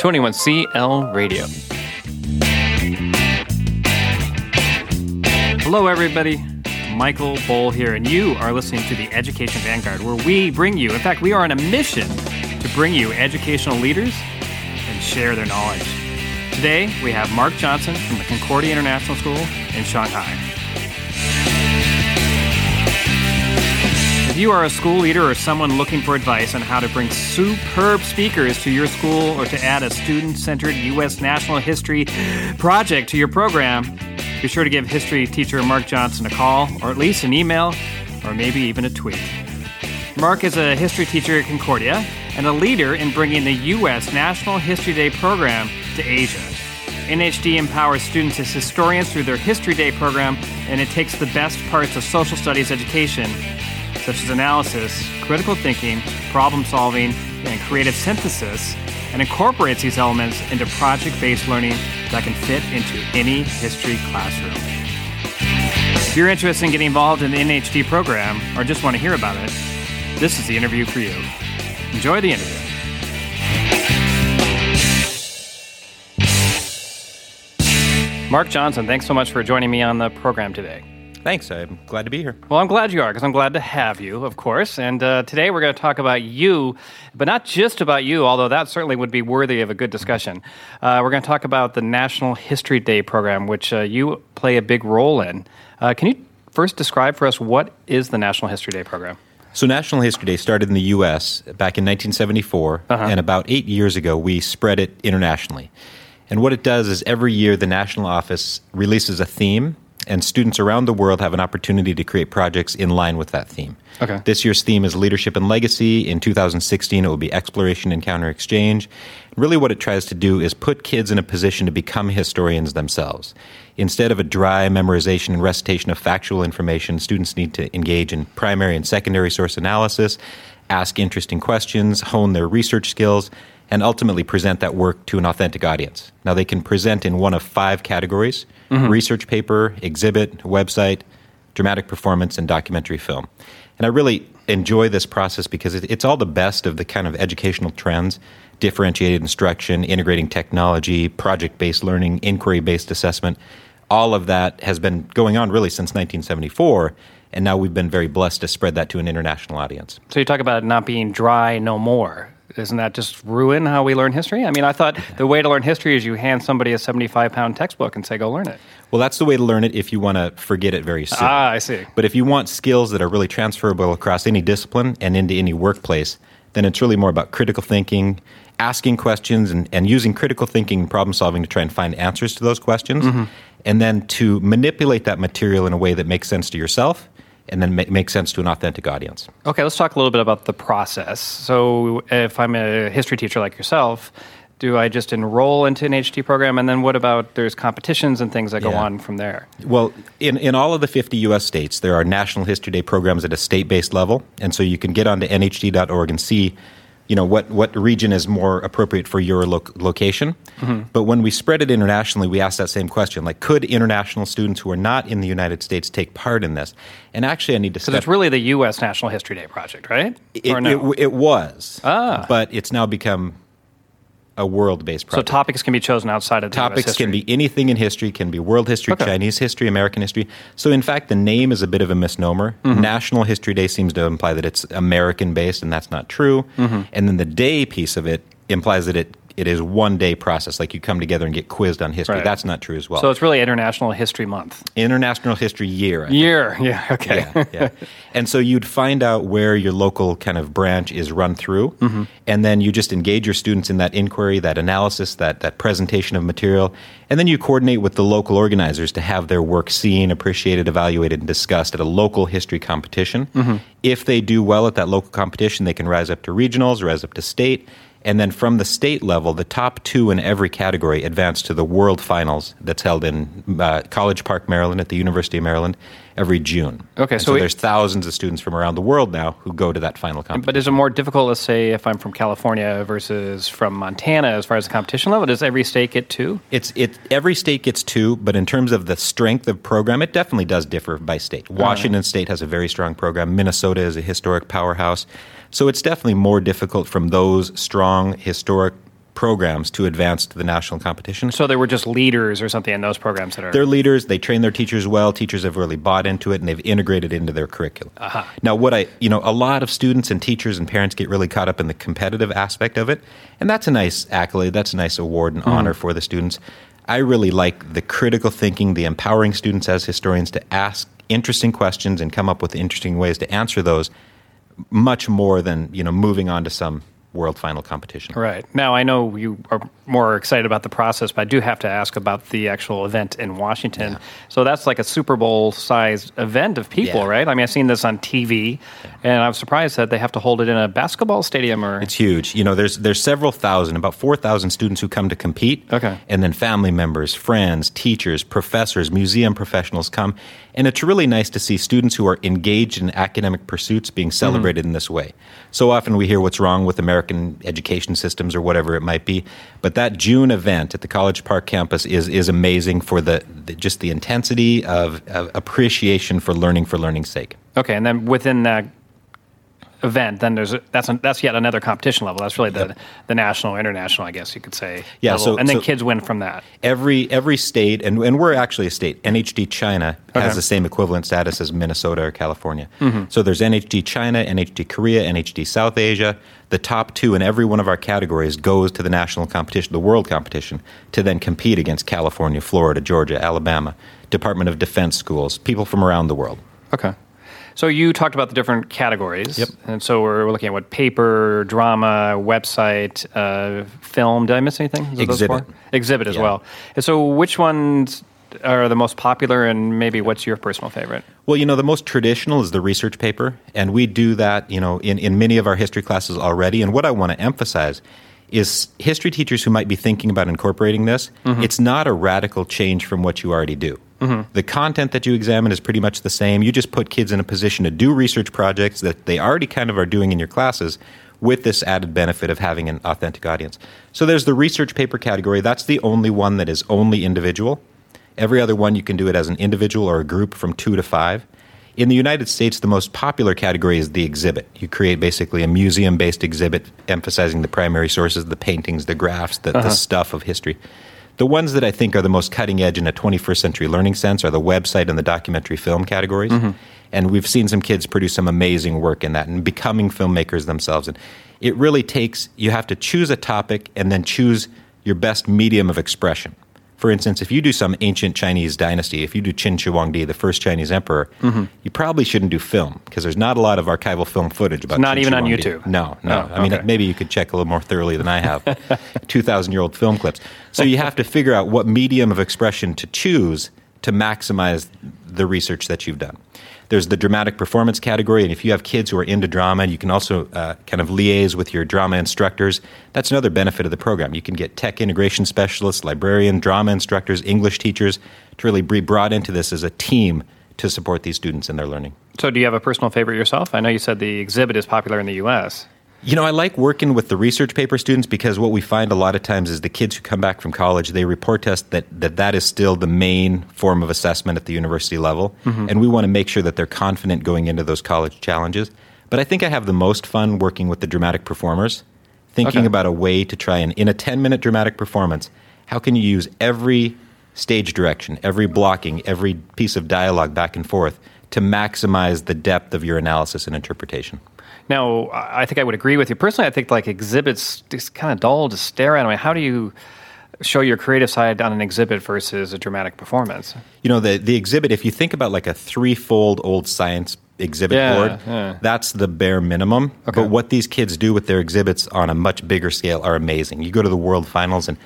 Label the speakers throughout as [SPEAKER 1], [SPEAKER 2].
[SPEAKER 1] 21CL Radio. Hello, everybody. Michael Boll here, and you are listening to the Education Vanguard, where we bring you, in fact, we are on a mission to bring you educational leaders and share their knowledge. Today, we have Mark Johnson from the Concordia International School in Shanghai. If you are a school leader or someone looking for advice on how to bring superb speakers to your school or to add a student centered U.S. national history project to your program, be sure to give history teacher Mark Johnson a call, or at least an email, or maybe even a tweet. Mark is a history teacher at Concordia and a leader in bringing the U.S. National History Day program to Asia. NHD empowers students as historians through their History Day program, and it takes the best parts of social studies education such as analysis, critical thinking, problem solving, and creative synthesis, and incorporates these elements into project based learning that can fit into any history classroom. If you're interested in getting involved in the NHD program or just want to hear about it, this is the interview for you. Enjoy the interview. Mark Johnson, thanks so much for joining me on the program today.
[SPEAKER 2] Thanks. I'm glad to be here.
[SPEAKER 1] Well, I'm glad you are because I'm glad to have you, of course. And uh, today we're going to talk about you, but not just about you, although that certainly would be worthy of a good discussion. Uh, we're going to talk about the National History Day program, which uh, you play a big role in. Uh, can you first describe for us what is the National History Day program?
[SPEAKER 2] So, National History Day started in the U.S. back in 1974, uh-huh. and about eight years ago, we spread it internationally. And what it does is every year the national office releases a theme and students around the world have an opportunity to create projects in line with that theme.
[SPEAKER 1] Okay.
[SPEAKER 2] This year's theme is leadership and legacy. In 2016, it will be exploration and counter exchange. Really, what it tries to do is put kids in a position to become historians themselves. Instead of a dry memorization and recitation of factual information, students need to engage in primary and secondary source analysis, ask interesting questions, hone their research skills, and ultimately present that work to an authentic audience. Now, they can present in one of five categories mm-hmm. research paper, exhibit, website, dramatic performance, and documentary film. And I really enjoy this process because it's all the best of the kind of educational trends differentiated instruction, integrating technology, project based learning, inquiry based assessment. All of that has been going on really since 1974. And now we've been very blessed to spread that to an international audience.
[SPEAKER 1] So you talk about not being dry no more doesn't that just ruin how we learn history? I mean, I thought the way to learn history is you hand somebody a 75 pound textbook and say, go learn it.
[SPEAKER 2] Well, that's the way to learn it if you want to forget it very soon.
[SPEAKER 1] Ah, I see.
[SPEAKER 2] But if you want skills that are really transferable across any discipline and into any workplace, then it's really more about critical thinking, asking questions, and, and using critical thinking and problem solving to try and find answers to those questions. Mm-hmm. And then to manipulate that material in a way that makes sense to yourself and then make, make sense to an authentic audience.
[SPEAKER 1] Okay, let's talk a little bit about the process. So, if I'm a history teacher like yourself, do I just enroll into an HT program? And then what about there's competitions and things that go on from there?
[SPEAKER 2] Well, in, in all of the 50 U.S. states, there are National History Day programs at a state based level. And so you can get onto nhd.org and see you know what what region is more appropriate for your lo- location. Mm-hmm. But when we spread it internationally, we asked that same question: like, could international students who are not in the United States take part in this? And actually, I need to.
[SPEAKER 1] So it's really the U.S. National History Day project, right?
[SPEAKER 2] It,
[SPEAKER 1] no?
[SPEAKER 2] it, it was, ah. but it's now become a world-based project.
[SPEAKER 1] So topics can be chosen outside of the
[SPEAKER 2] topics can be anything in history, can be world history, okay. Chinese history, American history. So in fact, the name is a bit of a misnomer. Mm-hmm. National History Day seems to imply that it's American-based, and that's not true. Mm-hmm. And then the day piece of it implies that it it is one day process, like you come together and get quizzed on history. Right. That's not true as well.
[SPEAKER 1] So it's really International History Month.
[SPEAKER 2] International History Year.
[SPEAKER 1] Year, yeah, okay.
[SPEAKER 2] Yeah, yeah. and so you'd find out where your local kind of branch is run through, mm-hmm. and then you just engage your students in that inquiry, that analysis, that, that presentation of material, and then you coordinate with the local organizers to have their work seen, appreciated, evaluated, and discussed at a local history competition. Mm-hmm. If they do well at that local competition, they can rise up to regionals, rise up to state and then from the state level, the top two in every category advance to the World Finals that's held in uh, College Park, Maryland, at the University of Maryland every June.
[SPEAKER 1] Okay,
[SPEAKER 2] so, so, there's thousands of students from around the world now who go to that final competition.
[SPEAKER 1] But is it more difficult, let's say, if I'm from California versus from Montana, as far as the competition level? Does every state get two?
[SPEAKER 2] It's it. Every state gets two, but in terms of the strength of program, it definitely does differ by state. Washington State has a very strong program. Minnesota is a historic powerhouse. So it's definitely more difficult from those strong historic programs to advance to the national competition.
[SPEAKER 1] So they were just leaders or something in those programs that are.
[SPEAKER 2] They're leaders. They train their teachers well. Teachers have really bought into it, and they've integrated it into their curriculum.
[SPEAKER 1] Uh-huh.
[SPEAKER 2] Now, what I, you know, a lot of students and teachers and parents get really caught up in the competitive aspect of it, and that's a nice accolade. That's a nice award and honor for the students. I really like the critical thinking, the empowering students as historians to ask interesting questions and come up with interesting ways to answer those, much more than you know moving on to some world final competition.
[SPEAKER 1] Right. Now, I know you are more excited about the process, but I do have to ask about the actual event in Washington.
[SPEAKER 2] Yeah.
[SPEAKER 1] So that's like a Super Bowl sized event of people,
[SPEAKER 2] Yeah.
[SPEAKER 1] right? I mean, I've seen this on TV, and I'm surprised that they have to hold it in a basketball stadium or.
[SPEAKER 2] It's huge. You know, there's there's several thousand, about four thousand students who come to compete.
[SPEAKER 1] Okay.
[SPEAKER 2] And then family members, friends, teachers, professors, museum professionals come, and it's really nice to see students who are engaged in academic pursuits being mm-hmm. celebrated in this way. So often we hear what's wrong with American education systems or whatever it might be, but that June event at the College Park campus is is amazing for the, the just the intensity of, of appreciation for learning for learning's sake.
[SPEAKER 1] Okay, and then within that event, then there's a, that's that's yet another competition level. That's really the the national, international, I guess you could say.
[SPEAKER 2] Yeah,
[SPEAKER 1] level.
[SPEAKER 2] so-
[SPEAKER 1] and then
[SPEAKER 2] so-
[SPEAKER 1] kids win from that.
[SPEAKER 2] every every state and, and we're actually a state nhd china
[SPEAKER 1] Okay.
[SPEAKER 2] has the same equivalent status as minnesota or california mm-hmm. so there's nhd china nhd korea nhd south asia the top two in every one of our categories goes to the national competition the world competition to then compete against california florida georgia alabama department of defense schools people from around the world
[SPEAKER 1] Okay. So you talked about the different categories.
[SPEAKER 2] Yep.
[SPEAKER 1] And so we're looking at what paper, drama, website, uh, film. Did I miss anything? Is
[SPEAKER 2] Exhibit.
[SPEAKER 1] Exhibit as
[SPEAKER 2] Yeah.
[SPEAKER 1] well. And so which ones are the most popular and maybe what's your personal favorite?
[SPEAKER 2] Well, you know, the most traditional is the research paper, and we do that, you know, in, in many of our history classes already. And what I want to emphasize is history teachers who might be thinking about incorporating this, it's not a radical change from what you already do. Mm-hmm. The content that you examine is pretty much the same. You just put kids in a position to do research projects that they already kind of are doing in your classes with this added benefit of having an authentic audience. So there's the research paper category. That's the only one that is only individual. Every other one you can do it as an individual or a group from two to five. In the United States, the most popular category is the exhibit. You create basically a museum based exhibit emphasizing the primary sources, the paintings, the graphs, the, the uh-huh. stuff of history. The ones that I think are the most cutting edge in a 21st century learning sense are the website and the documentary film categories. Mm-hmm. And we've seen some kids produce some amazing work in that and becoming filmmakers themselves. And it really takes, you have to choose a topic and then choose your best medium of expression. For instance, if you do some ancient Chinese dynasty, if you do Qin Shi Huangdi, the first Chinese emperor, mm-hmm. you probably shouldn't do film because there's not a lot of archival film footage about.
[SPEAKER 1] not
[SPEAKER 2] Qin
[SPEAKER 1] even on YouTube?
[SPEAKER 2] No, no.
[SPEAKER 1] Oh,
[SPEAKER 2] I mean,
[SPEAKER 1] okay.
[SPEAKER 2] maybe you could check a little more thoroughly than I have. Two thousand year old film clips. So you have to figure out what medium of expression to choose to maximize the research that you've done. There's the dramatic performance category, and if you have kids who are into drama, you can also uh, kind of liaise with your drama instructors. That's another benefit of the program. You can get tech integration specialists, librarian, drama instructors, English teachers to really be brought into this as a team to support these students in their learning.
[SPEAKER 1] So do you have a personal favorite yourself? I know you said the exhibit is popular in the U.S.
[SPEAKER 2] You know, I like working with the research paper students because what we find a lot of times is the kids who come back from college, they report to us that that, that is still the main form of assessment at the university level. Mm-hmm. And we want to make sure that they're confident going into those college challenges. But I think I have the most fun working with the dramatic performers, thinking
[SPEAKER 1] Okay.
[SPEAKER 2] about a way to try and, in a 10 minute dramatic performance, how can you use every stage direction, every blocking, every piece of dialogue back and forth to maximize the depth of your analysis and interpretation?
[SPEAKER 1] Now, I think I would agree with you. Personally, I think like exhibits just kind of dull to stare at. I mean, how do you show your creative side on an exhibit versus a dramatic performance?
[SPEAKER 2] You know, the, the exhibit, if you think about like a threefold old science exhibit
[SPEAKER 1] Yeah,
[SPEAKER 2] board,
[SPEAKER 1] yeah.
[SPEAKER 2] that's the bare minimum.
[SPEAKER 1] Okay.
[SPEAKER 2] But what these kids do with their exhibits on a much bigger scale are amazing. You go to the world finals and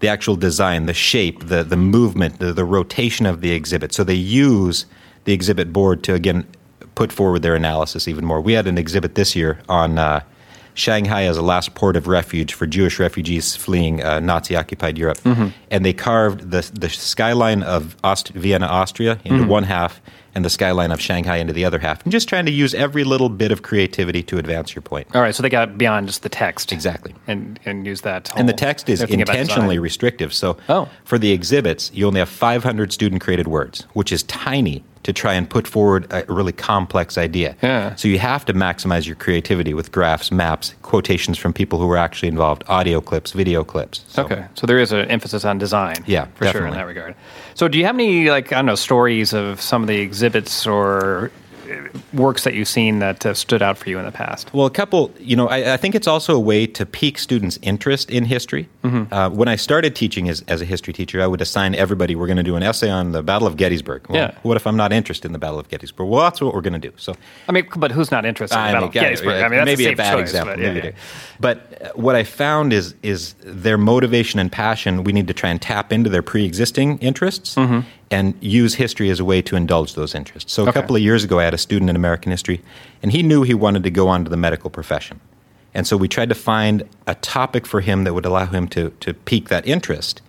[SPEAKER 2] the actual design, the shape, the, the movement, the, the rotation of the exhibit. So they use the exhibit board to, again, put forward their analysis even more. We had an exhibit this year on uh, Shanghai as a last port of refuge for Jewish refugees fleeing uh, Nazi occupied Europe.
[SPEAKER 1] Mm-hmm.
[SPEAKER 2] And they carved the, the skyline of Aust- Vienna, Austria into
[SPEAKER 1] Mm-hmm.
[SPEAKER 2] one half and the skyline of Shanghai into the other half. And just trying to use every little bit of creativity to advance your point.
[SPEAKER 1] All right, so they got beyond just the text.
[SPEAKER 2] Exactly.
[SPEAKER 1] And, and use that.
[SPEAKER 2] And the text is
[SPEAKER 1] they're thinking about
[SPEAKER 2] intentionally restrictive. So
[SPEAKER 1] Oh.
[SPEAKER 2] for the exhibits, you only have 500 student created words, which is tiny to try and put forward a really complex idea.
[SPEAKER 1] Yeah.
[SPEAKER 2] So you have to maximize your creativity with graphs, maps, quotations from people who were actually involved, audio clips, video clips. So-
[SPEAKER 1] Okay, so there is an emphasis on design.
[SPEAKER 2] Yeah,
[SPEAKER 1] for sure in that regard. So, do you have any like I don't know stories of some of the exhibits or works that you've seen that have stood out for you in the past?
[SPEAKER 2] Well, a couple, you know, I, I think it's also a way to pique students' interest in history.
[SPEAKER 1] Mm-hmm.
[SPEAKER 2] Uh, when I started teaching as, as a history teacher, I would assign everybody, we're going to do an essay on the Battle of Gettysburg. Well,
[SPEAKER 1] Yeah.
[SPEAKER 2] What if I'm not interested in the Battle of Gettysburg? Well, that's what we're going to do. So
[SPEAKER 1] I mean, but who's not interested in
[SPEAKER 2] I
[SPEAKER 1] the Battle
[SPEAKER 2] mean,
[SPEAKER 1] of Gettysburg?
[SPEAKER 2] yeah,
[SPEAKER 1] I mean, that's
[SPEAKER 2] maybe
[SPEAKER 1] a,
[SPEAKER 2] a, bad
[SPEAKER 1] choice,
[SPEAKER 2] example.
[SPEAKER 1] But, yeah,
[SPEAKER 2] maybe
[SPEAKER 1] yeah.
[SPEAKER 2] But uh, what I found is is their motivation and passion. We need to try and tap into their pre-existing interests and use history as a way to indulge those interests. So a
[SPEAKER 1] Mm-hmm.
[SPEAKER 2] Couple of years ago, I had a student in American history, and he knew he wanted to go on to the medical profession. And so we tried to find a topic for him that would allow him to, to pique that interest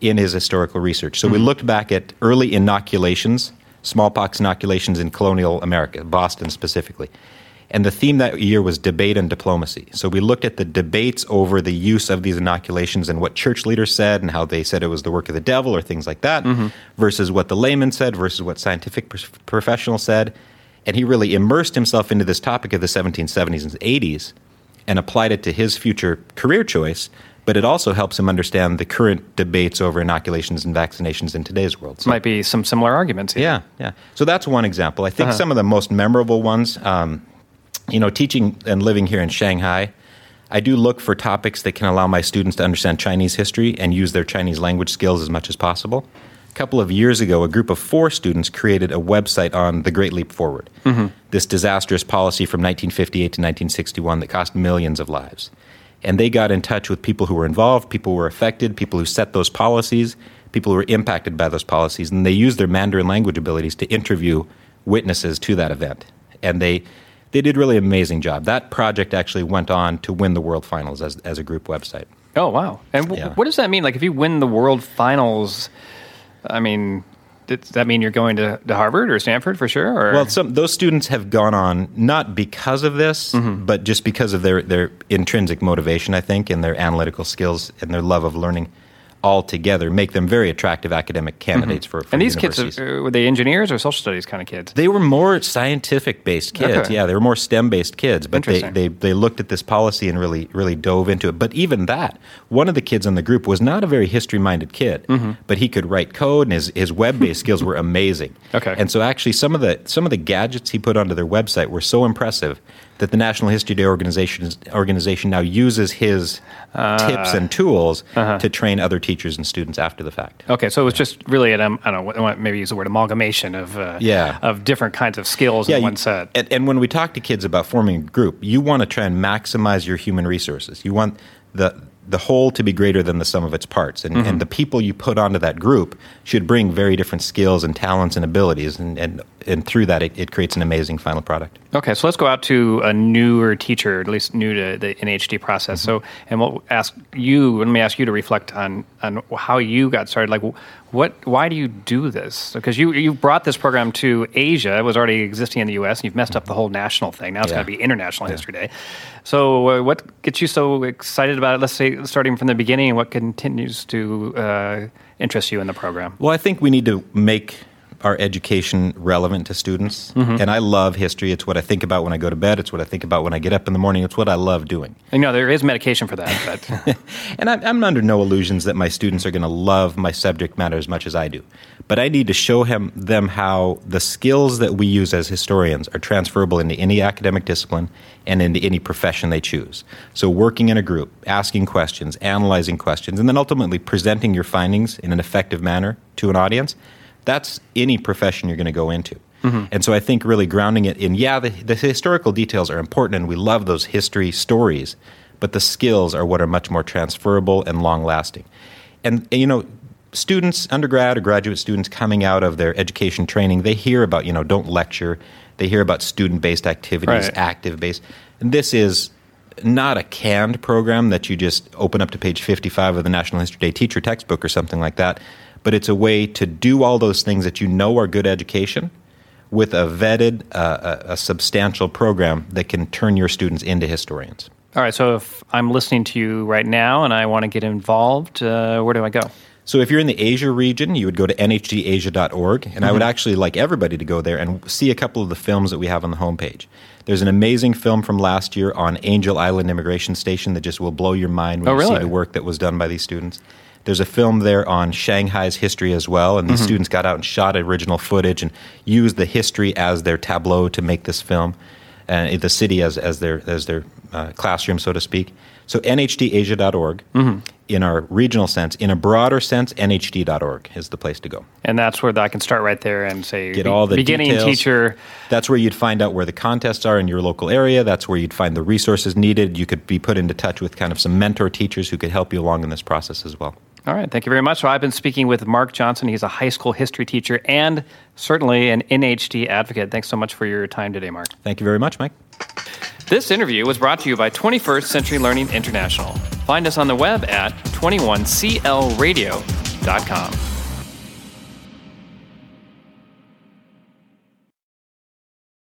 [SPEAKER 2] in his historical research. So we hmm. looked back at early inoculations, smallpox inoculations in colonial America, Boston specifically. And the theme that year was debate and diplomacy. So we looked at the debates over the use of these inoculations and what church leaders said and how they said it was the work of the devil or things like that, mm-hmm. versus what the layman said versus what scientific pr- professionals said. And he really immersed himself into this topic of the 1770s and 80s and applied it to his future career choice. But it also helps him understand the current debates over inoculations and vaccinations in today's world. So,
[SPEAKER 1] Might be some similar arguments. here.
[SPEAKER 2] yeah, yeah. So that's one example. I think
[SPEAKER 1] Uh-huh.
[SPEAKER 2] some of the most memorable ones, um, you know, teaching and living here in Shanghai, I do look for topics that can allow my students to understand Chinese history and use their Chinese language skills as much as possible. A couple of years ago, a group of four students created a website on the Great Leap Forward, mm-hmm. this disastrous policy from 1958 to 1961 that cost millions of lives. And they got in touch with people who were involved, people who were affected, people who set those policies, people who were impacted by those policies, and they used their Mandarin language abilities to interview witnesses to that event. And they they did really amazing job. That project actually went on to win the World Finals as, as a group website.
[SPEAKER 1] Oh wow! And w-
[SPEAKER 2] Yeah.
[SPEAKER 1] what does that mean? Like, if you win the World Finals, I mean, does that mean you're going to, to Harvard or Stanford for sure? Or
[SPEAKER 2] Well, some those students have gone on not because of this, mm-hmm. but just because of their their intrinsic motivation, I think, and their analytical skills and their love of learning all together make them very attractive academic candidates for, for
[SPEAKER 1] and these kids uh, were they engineers or social studies kind of kids?
[SPEAKER 2] They were more scientific based kids.
[SPEAKER 1] Okay.
[SPEAKER 2] Yeah, they were more STEM based kids. But they, they, they looked at this policy and really really dove into it. But even that, one of the kids in the group was not a very history minded kid,
[SPEAKER 1] Mm-hmm.
[SPEAKER 2] but he could write code and his, his web based skills were amazing.
[SPEAKER 1] Okay.
[SPEAKER 2] And so actually some of the some of the gadgets he put onto their website were so impressive that the National History Day organization organization now uses his
[SPEAKER 1] Ah.
[SPEAKER 2] tips and tools
[SPEAKER 1] Uh-huh.
[SPEAKER 2] to train other teachers and students after the fact.
[SPEAKER 1] Okay, so it was just really an um, I don't know maybe use the word amalgamation of uh,
[SPEAKER 2] Yeah.
[SPEAKER 1] of different kinds of skills in
[SPEAKER 2] you-
[SPEAKER 1] one set.
[SPEAKER 2] And, and when we talk to kids about forming a group, you want to try and maximize your human resources. You want the the whole to be greater than the sum of its parts, and,
[SPEAKER 1] Mm-hmm.
[SPEAKER 2] and the people you put onto that group should bring very different skills and talents and abilities, and and, and through that, it, it creates an amazing final product.
[SPEAKER 1] Okay, so let's go out to a newer teacher, at least new to the NHD process. So, and we'll ask you. Let me ask you to reflect on on how you got started. Like, what? Why do you do this? Because you you brought this program to Asia. It was already existing in the U.S. and You've messed up the whole national thing. Now it's
[SPEAKER 2] Yeah.
[SPEAKER 1] going to be International History Day. So, uh, what gets you so excited about it? Let's say starting from the beginning, and what continues to uh, interest you in the program?
[SPEAKER 2] Well, I think we need to make our education relevant to students,
[SPEAKER 1] Mm-hmm.
[SPEAKER 2] and I love history. It's what I think about when I go to bed. It's what I think about when I get up in the morning. It's what I love doing.
[SPEAKER 1] You know, there is medication for that, but
[SPEAKER 2] And I'm, I'm under no illusions that my students are going to love my subject matter as much as I do. But I need to show him, them how the skills that we use as historians are transferable into any academic discipline and into any profession they choose. So, working in a group, asking questions, analyzing questions, and then ultimately presenting your findings in an effective manner to an audience that's any profession you're going to go into. Mm-hmm. And so I think really grounding it in, yeah, the, the historical details are important and we love those history stories, but the skills are what are much more transferable and long lasting. And, and, you know, students, undergrad or graduate students coming out of their education training, they hear about, you know, don't lecture. They hear about student based activities,
[SPEAKER 1] Right.
[SPEAKER 2] active based. And this is not a canned program that you just open up to page 55 of the National History Day teacher textbook or something like that, but it's a way to do all those things that you know are good education with a vetted, uh, a, a substantial program that can turn your students into historians.
[SPEAKER 1] All right, so if I'm listening to you right now and I want to get involved, uh, where do I go?
[SPEAKER 2] So if you're in the Asia region, you would go to nhdasia.org, and mm-hmm. I would mm-hmm. actually like everybody to go there and see a couple of the films that we have on the homepage. There's an amazing film from last year on Angel Island Immigration Station that just will blow your mind when
[SPEAKER 1] oh,
[SPEAKER 2] you
[SPEAKER 1] really?
[SPEAKER 2] see the work that was done by these students. There's a film there on Shanghai's history as well, and these mm-hmm. students got out and shot original footage and used the history as their tableau to make this film, and uh, the city as, as their as their uh, classroom, so to speak. So nhdasia.org mm-hmm. in our regional sense. In a broader sense, nhd.org is the place to go.
[SPEAKER 1] And that's where I can start right there and say,
[SPEAKER 2] get all the
[SPEAKER 1] beginning
[SPEAKER 2] details.
[SPEAKER 1] teacher.
[SPEAKER 2] That's where you'd find out where the contests are in your local area. That's where you'd find the resources needed. You could be put into touch with kind of some mentor teachers who could help you along in this process as well.
[SPEAKER 1] All right, thank you very much. So I've been speaking with Mark Johnson. He's a high school history teacher and certainly an NHD advocate. Thanks so much for your time today, Mark.
[SPEAKER 2] Thank you very much, Mike.
[SPEAKER 1] This interview was brought to you by 21st Century Learning International. Find us on the web at 21clradio.com.